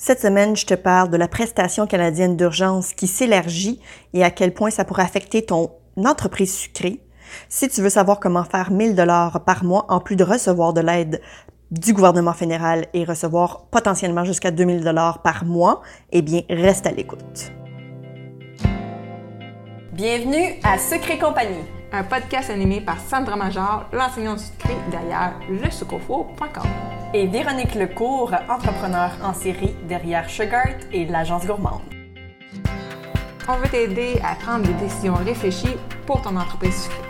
Cette semaine, je te parle de la prestation canadienne d'urgence qui s'élargit et à quel point ça pourrait affecter ton entreprise sucrée. Si tu veux savoir comment faire 1000 dollars par mois en plus de recevoir de l'aide du gouvernement fédéral et recevoir potentiellement jusqu'à 2000 dollars par mois, eh bien, reste à l'écoute. Bienvenue à Secret Compagnie, un podcast animé par Sandra Major, l'enseignante sucrée derrière lesucofo.com et Véronique Lecourt, entrepreneur en série derrière Sugart et l'agence gourmande. On veut t'aider à prendre des décisions réfléchies pour ton entreprise sucrée.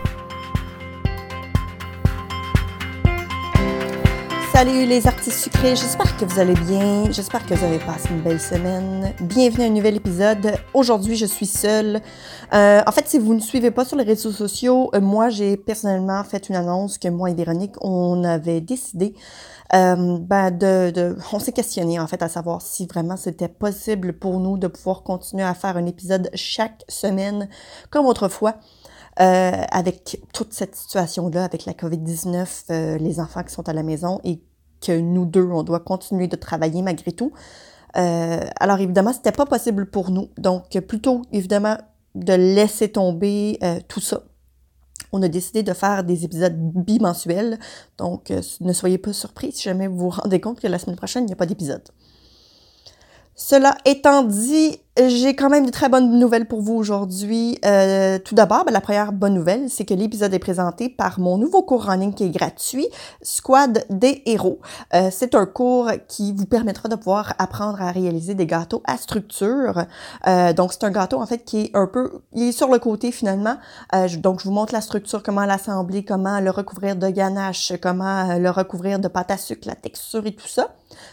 Salut les artistes sucrés, j'espère que vous allez bien, j'espère que vous avez passé une belle semaine. Bienvenue à un nouvel épisode. Aujourd'hui, je suis seule. Euh, en fait, si vous ne suivez pas sur les réseaux sociaux, euh, moi, j'ai personnellement fait une annonce que moi et Véronique, on avait décidé euh, ben de, de, on s'est questionné en fait à savoir si vraiment c'était possible pour nous de pouvoir continuer à faire un épisode chaque semaine comme autrefois. Euh, avec toute cette situation-là, avec la COVID-19, euh, les enfants qui sont à la maison et que nous deux, on doit continuer de travailler malgré tout. Euh, alors évidemment, c'était pas possible pour nous. Donc plutôt évidemment de laisser tomber euh, tout ça. On a décidé de faire des épisodes bimensuels. Donc euh, ne soyez pas surpris si jamais vous vous rendez compte que la semaine prochaine, il n'y a pas d'épisode. Cela étant dit, j'ai quand même de très bonnes nouvelles pour vous aujourd'hui. Euh, tout d'abord, ben, la première bonne nouvelle, c'est que l'épisode est présenté par mon nouveau cours en ligne qui est gratuit, Squad des héros. Euh, c'est un cours qui vous permettra de pouvoir apprendre à réaliser des gâteaux à structure. Euh, donc, c'est un gâteau en fait qui est un peu, il est sur le côté finalement. Euh, donc, je vous montre la structure, comment l'assembler, comment le recouvrir de ganache, comment le recouvrir de pâte à sucre, la texture et tout ça.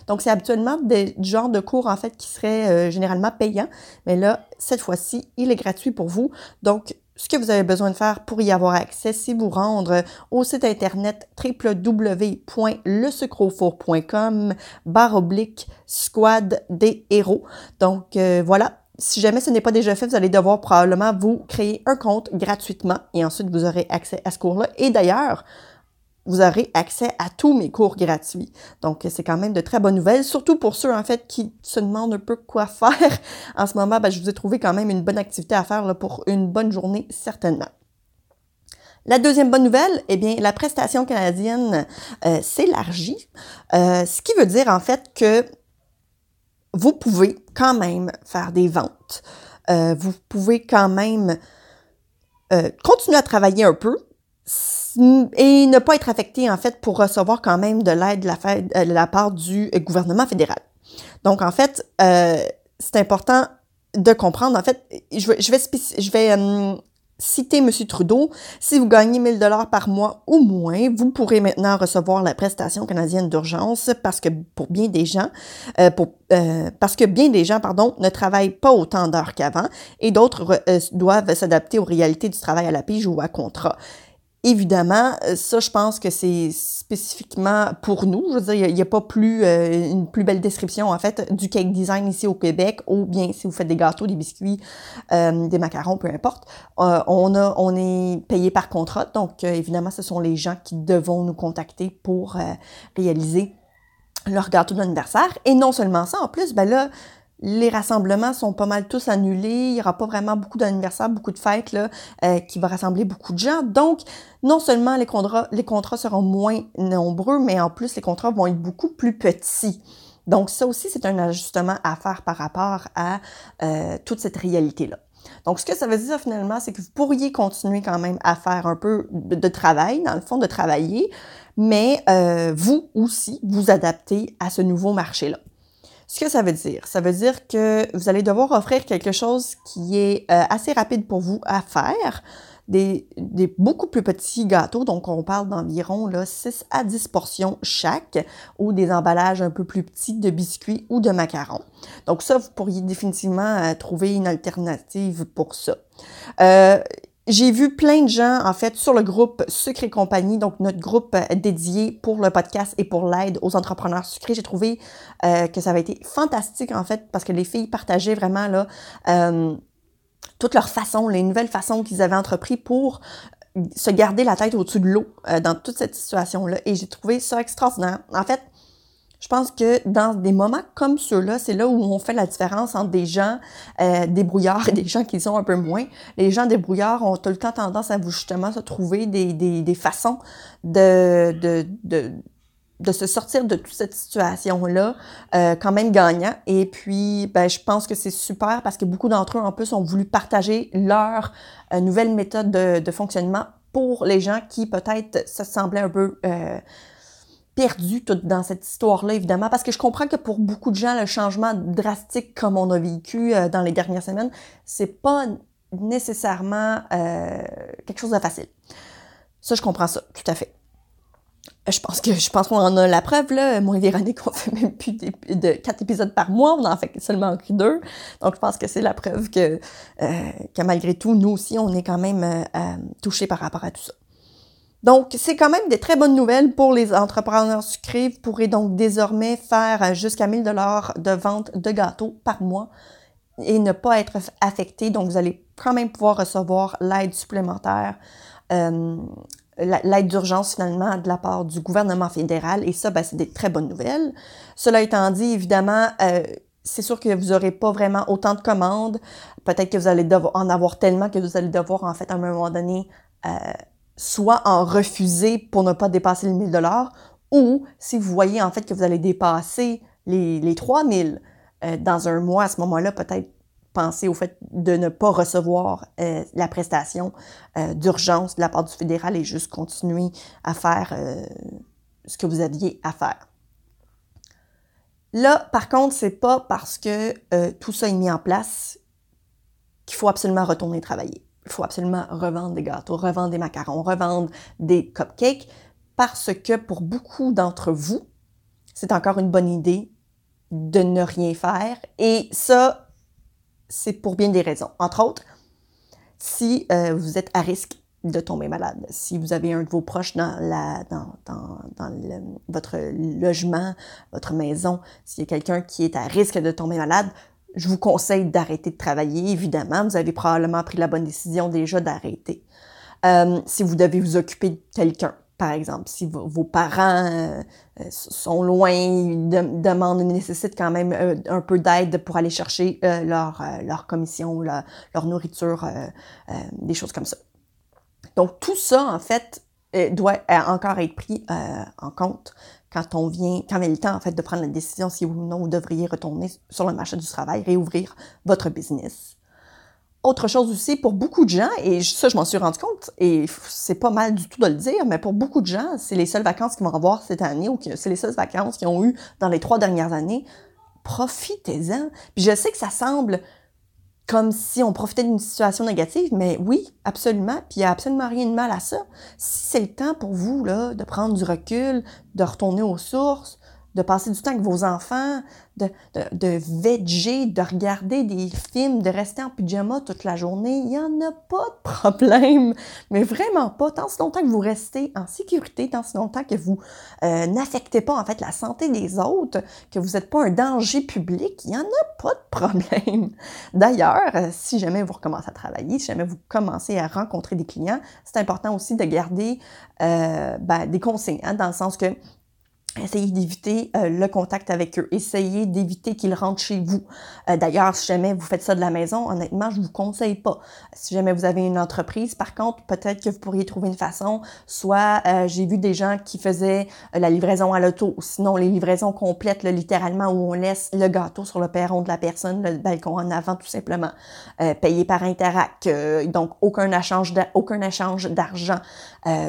Donc, c'est habituellement des genre de cours en fait qui seraient euh, généralement payants. Mais là, cette fois-ci, il est gratuit pour vous. Donc, ce que vous avez besoin de faire pour y avoir accès, c'est vous rendre au site internet www.lesucrofour.com barre oblique squad des héros. Donc euh, voilà, si jamais ce n'est pas déjà fait, vous allez devoir probablement vous créer un compte gratuitement et ensuite vous aurez accès à ce cours-là. Et d'ailleurs, vous aurez accès à tous mes cours gratuits. Donc, c'est quand même de très bonnes nouvelles, surtout pour ceux, en fait, qui se demandent un peu quoi faire. En ce moment, ben, je vous ai trouvé quand même une bonne activité à faire là, pour une bonne journée, certainement. La deuxième bonne nouvelle, eh bien, la prestation canadienne euh, s'élargit, euh, ce qui veut dire, en fait, que vous pouvez quand même faire des ventes. Euh, vous pouvez quand même continuer à travailler un peu, et ne pas être affecté, en fait, pour recevoir quand même de l'aide de la, de la part du gouvernement fédéral. Donc, en fait, euh, c'est important de comprendre. En fait, je vais, je vais, je vais euh, citer M. Trudeau. Si vous gagnez 1000 dollars par mois ou moins, vous pourrez maintenant recevoir la prestation canadienne d'urgence parce que pour bien des gens, euh, pour, euh, parce que bien des gens, pardon, ne travaillent pas autant d'heures qu'avant et d'autres euh, doivent s'adapter aux réalités du travail à la pige ou à contrat. Évidemment, euh, ça, je pense que c'est spécifiquement pour nous. Je veux dire, il n'y a, pas plus euh, une plus belle description, en fait, du cake design ici au Québec, ou bien si vous faites des gâteaux, des biscuits, euh, des macarons, peu importe. on, on est payé par contrat, donc évidemment, ce sont les gens qui devront nous contacter pour réaliser leur gâteau d'anniversaire. Et non seulement ça, en plus, ben là, les rassemblements sont pas mal tous annulés. Il n'y aura pas vraiment beaucoup d'anniversaires, beaucoup de fêtes là, euh, qui va rassembler beaucoup de gens. Donc, non seulement les contrats, les contrats seront moins nombreux, mais en plus, les contrats vont être beaucoup plus petits. Donc, ça aussi, c'est un ajustement à faire par rapport à euh, toute cette réalité-là. Donc, ce que ça veut dire finalement, c'est que vous pourriez continuer quand même à faire un peu de travail, dans le fond, de travailler, mais euh, vous aussi, vous adapter à ce nouveau marché-là. Ce que ça veut dire, ça veut dire que vous allez devoir offrir quelque chose qui est euh, assez rapide pour vous à faire, des, des, beaucoup plus petits gâteaux, donc on parle d'environ 6 à 10 portions chaque, ou des emballages un peu plus petits de biscuits ou de macarons. Donc ça, vous pourriez définitivement euh, trouver une alternative pour ça. Euh, j'ai vu plein de gens, en fait, sur le groupe Sucre et compagnie, donc notre groupe euh, dédié pour le podcast et pour l'aide aux entrepreneurs sucrés. J'ai trouvé euh, que ça avait été fantastique, en fait, parce que les filles partageaient vraiment, là, euh, toutes leurs façons, les nouvelles façons qu'ils avaient entrepris pour se garder la tête au-dessus de l'eau dans toute cette situation-là. Et j'ai trouvé ça extraordinaire. En fait, Je pense que dans des moments comme ceux-là, c'est là où on fait la différence entre des gens euh, débrouillards et des gens qui sont un peu moins. Les gens débrouillards ont tout le temps tendance à vous justement se trouver des, des, des façons de, de, de de se sortir de toute cette situation-là euh, quand même gagnant. Et puis, ben, je pense que c'est super parce que beaucoup d'entre eux, en plus, ont voulu partager leur euh, nouvelle méthode de, de, fonctionnement pour les gens qui peut-être se semblaient un peu euh, perdus tout dans cette histoire-là, évidemment. Parce que je comprends que pour beaucoup de gens, le changement drastique comme on a vécu euh, dans les dernières semaines, c'est pas nécessairement euh, quelque chose de facile. Ça, je comprends ça, tout à fait. Je pense que je pense qu'on en a la preuve là. Moi et Véronique, on fait même plus de quatre épisodes par mois, on en fait seulement deux. Donc je pense que c'est la preuve que euh, que malgré tout, nous aussi, on est quand même touchés par rapport à tout ça. Donc c'est quand même des très bonnes nouvelles pour les entrepreneurs sucrés. Vous pourrez donc désormais faire jusqu'à 1000 dollars de vente de gâteaux par mois et ne pas être affecté. Donc vous allez quand même pouvoir recevoir l'aide supplémentaire. Euh, l'aide d'urgence finalement de la part du gouvernement fédéral et ça, ben, c'est des très bonnes nouvelles. Cela étant dit, évidemment, euh, c'est sûr que vous n'aurez pas vraiment autant de commandes. Peut-être que vous allez en avoir tellement que vous allez devoir en fait à un moment donné euh, soit en refuser pour ne pas dépasser les 1000 dollars ou si vous voyez en fait que vous allez dépasser les, les 3000 euh, dans un mois, à ce moment-là, peut-être penser au fait de ne pas recevoir euh, la prestation euh, d'urgence de la part du fédéral et juste continuer à faire ce que vous aviez à faire. Là, par contre, c'est pas parce que tout ça est mis en place qu'il faut absolument retourner travailler. Il faut absolument revendre des gâteaux, revendre des macarons, revendre des cupcakes, parce que pour beaucoup d'entre vous, c'est encore une bonne idée de ne rien faire. Et ça, c'est pour bien des raisons. Entre autres, si euh, vous êtes à risque de tomber malade, si vous avez un de vos proches dans, votre logement, votre maison, s'il y a quelqu'un qui est à risque de tomber malade, je vous conseille d'arrêter de travailler, évidemment. Vous avez probablement pris la bonne décision déjà d'arrêter. Euh, si vous devez vous occuper de quelqu'un, par exemple, si vos parents euh, sont loin, de, demandent, nécessitent quand même euh, un peu d'aide pour aller chercher euh, leur, euh, leur commission, leur, nourriture, euh, euh, des choses comme ça. Donc tout ça, en fait, doit encore être pris en compte quand on vient, quand vient le temps en fait de prendre la décision si oui ou non vous devriez retourner sur le marché du travail, réouvrir votre business. Autre chose aussi, pour beaucoup de gens, et ça, je m'en suis rendu compte, et c'est pas mal du tout de le dire, mais pour beaucoup de gens, c'est les seules vacances qu'ils vont avoir cette année ou que c'est les seules vacances qu'ils ont eues dans les trois dernières années. Profitez-en. Puis je sais que ça semble comme si on profitait d'une situation négative, mais oui, absolument. Puis il n'y a absolument rien de mal à ça. Si c'est le temps pour vous là, de prendre du recul, de retourner aux sources, de passer du temps avec vos enfants, de, de, de de regarder des films, de rester en pyjama toute la journée. Il n'y en a pas de problème, mais vraiment pas. Tant si longtemps que vous restez en sécurité, tant si longtemps que vous euh, n'affectez pas en fait la santé des autres, que vous n'êtes pas un danger public, il n'y en a pas de problème. D'ailleurs, euh, si jamais vous recommencez à travailler, si jamais vous commencez à rencontrer des clients, c'est important aussi de garder euh, ben, des conseils, hein, dans le sens que Essayez d'éviter euh, le contact avec eux. Essayez d'éviter qu'ils rentrent chez vous. Euh, D'ailleurs, si jamais vous faites ça de la maison, honnêtement, je vous conseille pas. Si jamais vous avez une entreprise, par contre, peut-être que vous pourriez trouver une façon. Soit euh, j'ai vu des gens qui faisaient euh, la livraison à l'auto, sinon les livraisons complètes, là, littéralement où on laisse le gâteau sur le perron de la personne, le balcon en avant, tout simplement, euh, payé par Interac. donc aucun échange, aucun échange d'argent.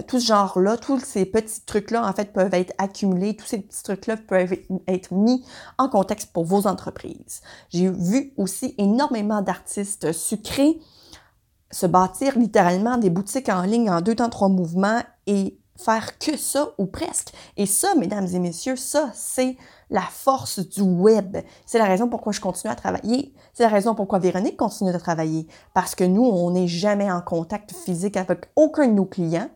tout ce genre-là, tous ces petits trucs-là, en fait, peuvent être accumulés tous ces petits trucs-là peuvent être mis en contexte pour vos entreprises. J'ai vu aussi énormément d'artistes sucrés se bâtir littéralement des boutiques en ligne en deux temps, trois mouvements et faire que ça ou presque. Et ça, mesdames et messieurs, ça, c'est la force du web. C'est la raison pourquoi je continue à travailler. C'est la raison pourquoi Véronique continue de travailler. Parce que nous, on n'est jamais en contact physique avec aucun de nos clients.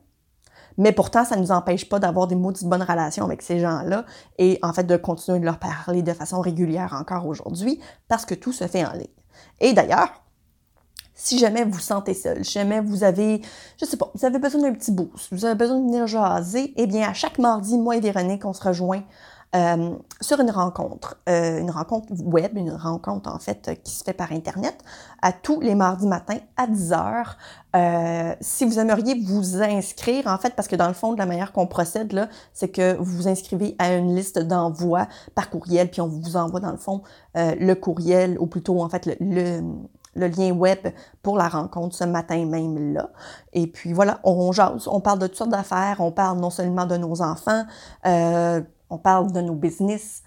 Mais pourtant, ça ne nous empêche pas d'avoir des maudites bonnes relations avec ces gens-là et en fait de continuer de leur parler de façon régulière encore aujourd'hui parce que tout se fait en ligne. Et d'ailleurs, si jamais vous sentez seul, si jamais vous avez, je sais pas, vous avez besoin d'un petit boost, vous avez besoin de venir jaser, eh bien, à chaque mardi, moi et Véronique, on se rejoint euh, sur une rencontre, euh, une rencontre web, une rencontre en fait qui se fait par Internet, à tous les mardis matins à 10 heures. Euh, si vous aimeriez vous inscrire, en fait, parce que dans le fond, de la manière qu'on procède, là, c'est que vous vous inscrivez à une liste d'envoi par courriel, puis on vous envoie dans le fond le courriel, ou plutôt en fait le le lien web pour la rencontre ce matin même là. Et puis voilà, on jase, on parle de toutes sortes d'affaires, on parle non seulement de nos enfants, euh, on parle de nos business,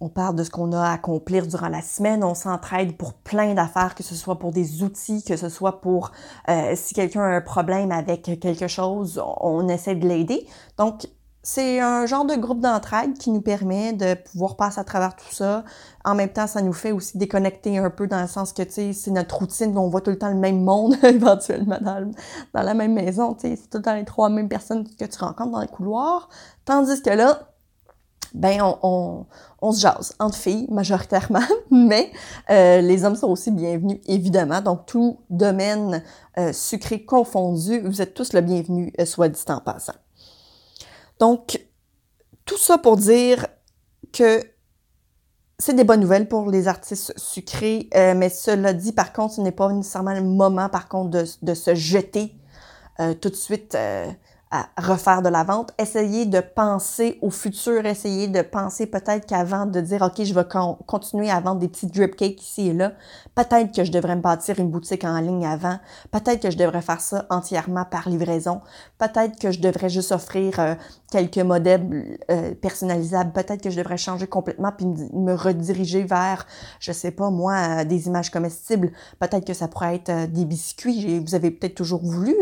on parle de ce qu'on a à accomplir durant la semaine, on s'entraide pour plein d'affaires, que ce soit pour des outils, que ce soit pour euh, si quelqu'un a un problème avec quelque chose, on essaie de l'aider. Donc, c'est un genre de groupe d'entraide qui nous permet de pouvoir passer à travers tout ça. En même temps, ça nous fait aussi déconnecter un peu dans le sens que, tu sais, c'est notre routine, on voit tout le temps le même monde éventuellement dans, dans, la même maison, tu sais, c'est tout le temps les trois mêmes personnes que tu rencontres dans les couloirs. Tandis que là, ben on, se jase entre filles majoritairement, mais euh, les hommes sont aussi bienvenus, évidemment. Donc, tout domaine euh, sucré confondu, vous êtes tous le bienvenu, euh, soit dit en passant. Donc, tout ça pour dire que c'est des bonnes nouvelles pour les artistes sucrés, mais cela dit, par contre, ce n'est pas nécessairement le moment, par contre, de, se jeter tout de suite refaire de la vente, essayez de penser au futur, essayez de penser peut-être qu'avant de dire, OK, je vais continuer à vendre des petits drip cakes ici et là, peut-être que je devrais me bâtir une boutique en ligne avant, peut-être que je devrais faire ça entièrement par livraison, peut-être que je devrais juste offrir euh, quelques modèles euh, personnalisables, peut-être que je devrais changer complètement puis me rediriger vers, je sais pas moi, euh, des images comestibles, peut-être que ça pourrait être des biscuits, vous avez peut-être toujours voulu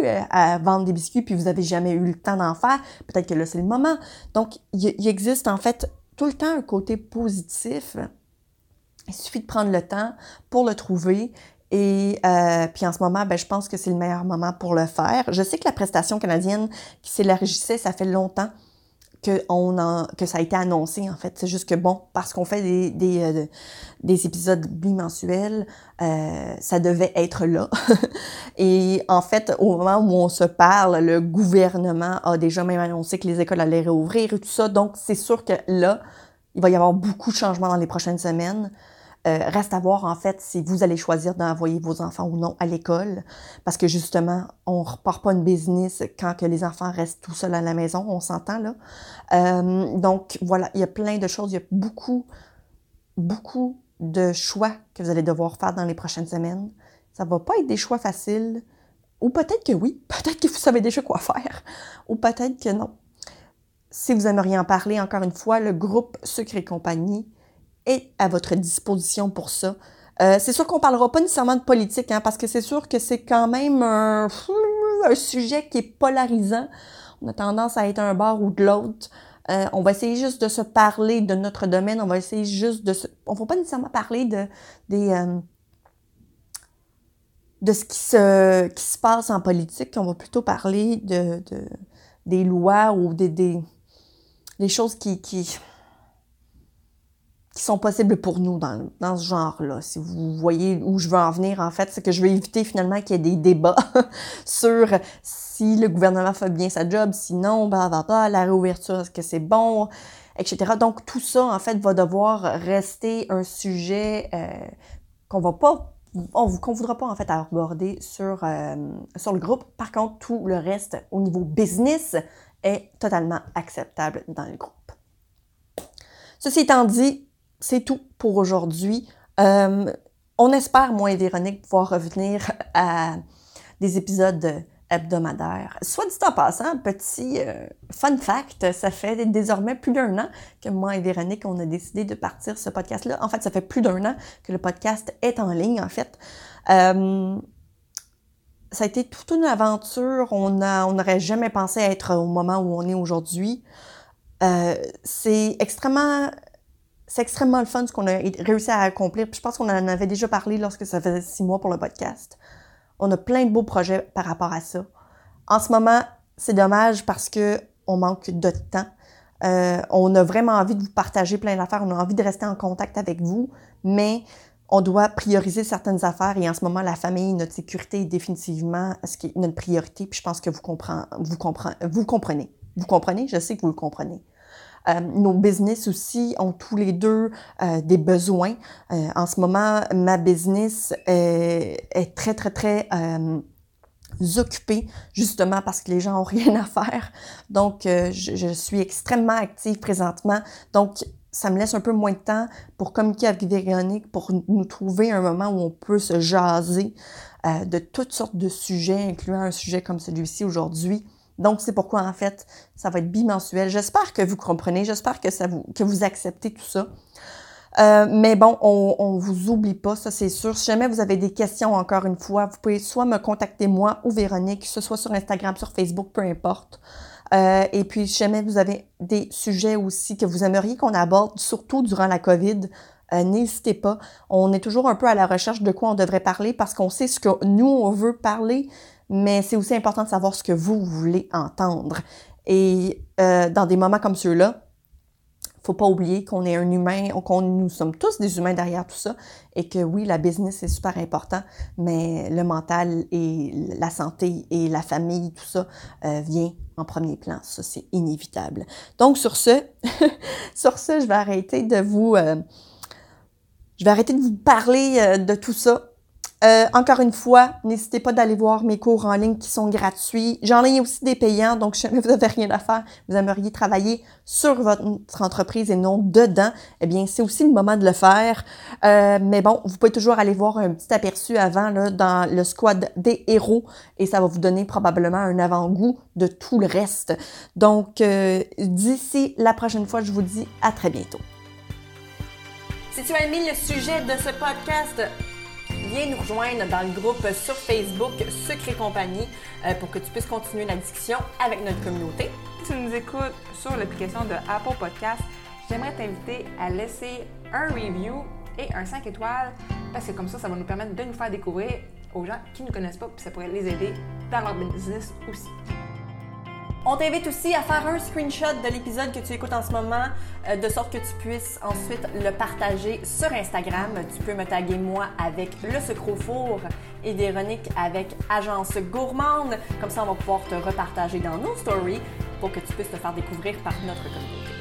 vendre des biscuits puis vous avez jamais eu le temps d'en faire, peut-être que là, c'est le moment. Donc, il, existe en fait tout le temps un côté positif. Il suffit de prendre le temps pour le trouver. Et euh, puis en ce moment, ben, je pense que c'est le meilleur moment pour le faire. Je sais que la prestation canadienne qui s'élargissait, ça fait longtemps que, on en, que ça a été annoncé, en fait. C'est juste que, bon, parce qu'on fait des, des, euh, des épisodes bimensuels, euh, ça devait être là. et en fait, au moment où on se parle, le gouvernement a déjà même annoncé que les écoles allaient réouvrir et tout ça. Donc, c'est sûr que là, il va y avoir beaucoup de changements dans les prochaines semaines. Euh, reste à voir en fait si vous allez choisir d'envoyer vos enfants ou non à l'école, parce que justement, on repart pas une business quand que les enfants restent tout seuls à la maison, on s'entend là. Euh, donc voilà, il y a plein de choses, il y a beaucoup, beaucoup de choix que vous allez devoir faire dans les prochaines semaines. Ça va pas être des choix faciles, ou peut-être que oui, peut-être que vous savez déjà quoi faire, ou peut-être que non. Si vous aimeriez en parler, encore une fois, le groupe Secret Compagnie est à votre disposition pour ça. Euh, c'est sûr qu'on parlera pas nécessairement de politique, hein, parce que c'est sûr que c'est quand même un, un, sujet qui est polarisant. On a tendance à être un bord ou de l'autre. Euh, on va essayer juste de se parler de notre domaine. On va essayer juste de se... On ne va pas nécessairement parler de, des, euh, de ce qui se, qui se passe en politique. On va plutôt parler de, de des lois ou des, des, choses qui, qui sont possibles pour nous dans, dans ce genre-là. Si vous voyez où je veux en venir, en fait, c'est que je veux éviter finalement qu'il y ait des débats sur si le gouvernement fait bien sa job, sinon, bah, la réouverture, est-ce que c'est bon, etc. Donc, tout ça, en fait, va devoir rester un sujet euh, qu'on va pas qu'on voudra pas en fait aborder sur, euh, sur le groupe. Par contre, tout le reste au niveau business est totalement acceptable dans le groupe. Ceci étant dit, c'est tout pour aujourd'hui. Euh, on espère, moi et Véronique, pouvoir revenir à des épisodes hebdomadaires. Soit dit en passant, petit euh, fun fact, ça fait désormais plus d'un an que moi et Véronique, on a décidé de partir ce podcast-là. En fait, ça fait plus d'un an que le podcast est en ligne, en fait. Euh, ça a été toute une aventure. On n'aurait jamais pensé être au moment où on est aujourd'hui. c'est extrêmement c'est extrêmement le fun ce qu'on a réussi à accomplir. Je pense qu'on en avait déjà parlé lorsque ça faisait six mois pour le podcast. On a plein de beaux projets par rapport à ça. En ce moment, c'est dommage parce que on manque de temps. Euh, on a vraiment envie de vous partager plein d'affaires. On a envie de rester en contact avec vous, mais on doit prioriser certaines affaires et en ce moment, la famille, notre sécurité est définitivement ce qui est notre priorité. Puis je pense que vous, comprenez, vous, comprenez, vous comprenez. Vous comprenez? Je sais que vous le comprenez. Euh, nos business aussi ont tous les deux euh, des besoins. Euh, en ce moment, ma business est, très, très, très occupée, justement parce que les gens ont rien à faire. Donc, je, suis extrêmement active présentement. Donc, ça me laisse un peu moins de temps pour communiquer avec Véronique, pour nous trouver un moment où on peut se jaser de toutes sortes de sujets, incluant un sujet comme celui-ci aujourd'hui. Donc, c'est pourquoi, en fait, ça va être bimensuel. J'espère que vous comprenez, j'espère que, ça vous, que vous acceptez tout ça. Euh, mais bon, on, on vous oublie pas, ça c'est sûr. Si jamais vous avez des questions, encore une fois, vous pouvez soit me contacter moi ou Véronique, que ce soit sur Instagram, sur Facebook, peu importe. Euh, et puis, si jamais vous avez des sujets aussi que vous aimeriez qu'on aborde, surtout durant la COVID, euh, n'hésitez pas. On est toujours un peu à la recherche de quoi on devrait parler parce qu'on sait ce que nous, on veut parler, mais c'est aussi important de savoir ce que vous voulez entendre. Et euh, dans des moments comme ceux-là, faut pas oublier qu'on est un humain, qu'on nous sommes tous des humains derrière tout ça, et que oui, la business c'est super important, mais le mental et la santé et la famille, tout ça euh, vient en premier plan. Ça c'est inévitable. Donc sur ce, sur ce, je vais arrêter de vous, euh, je vais arrêter de vous parler euh, de tout ça. Euh, encore une fois, n'hésitez pas d'aller voir mes cours en ligne qui sont gratuits. J'en ai aussi des payants, donc si jamais vous n'avez rien à faire, vous aimeriez travailler sur votre entreprise et non dedans, eh bien, c'est aussi le moment de le faire. Euh, mais bon, vous pouvez toujours aller voir un petit aperçu avant là, dans le squad des héros et ça va vous donner probablement un avant-goût de tout le reste. Donc, euh, d'ici la prochaine fois, je vous dis à très bientôt. Si tu as aimé le sujet de ce podcast, viens nous rejoindre dans le groupe sur Facebook Secret Compagnie euh, pour que tu puisses continuer la discussion avec notre communauté. Si tu nous écoutes sur l'application de Apple Podcast, j'aimerais t'inviter à laisser un review et un 5 étoiles parce que comme ça, ça va nous permettre de nous faire découvrir aux gens qui ne nous connaissent pas puis ça pourrait les aider dans leur business aussi. On t'invite aussi à faire un screenshot de l'épisode que tu écoutes en ce moment, euh, de sorte que tu puisses ensuite le partager sur Instagram. Tu peux me taguer moi avec le sucre four et Véronique avec Agence Gourmande. Comme ça, on va pouvoir te repartager dans nos stories pour que tu puisses te faire découvrir par notre communauté.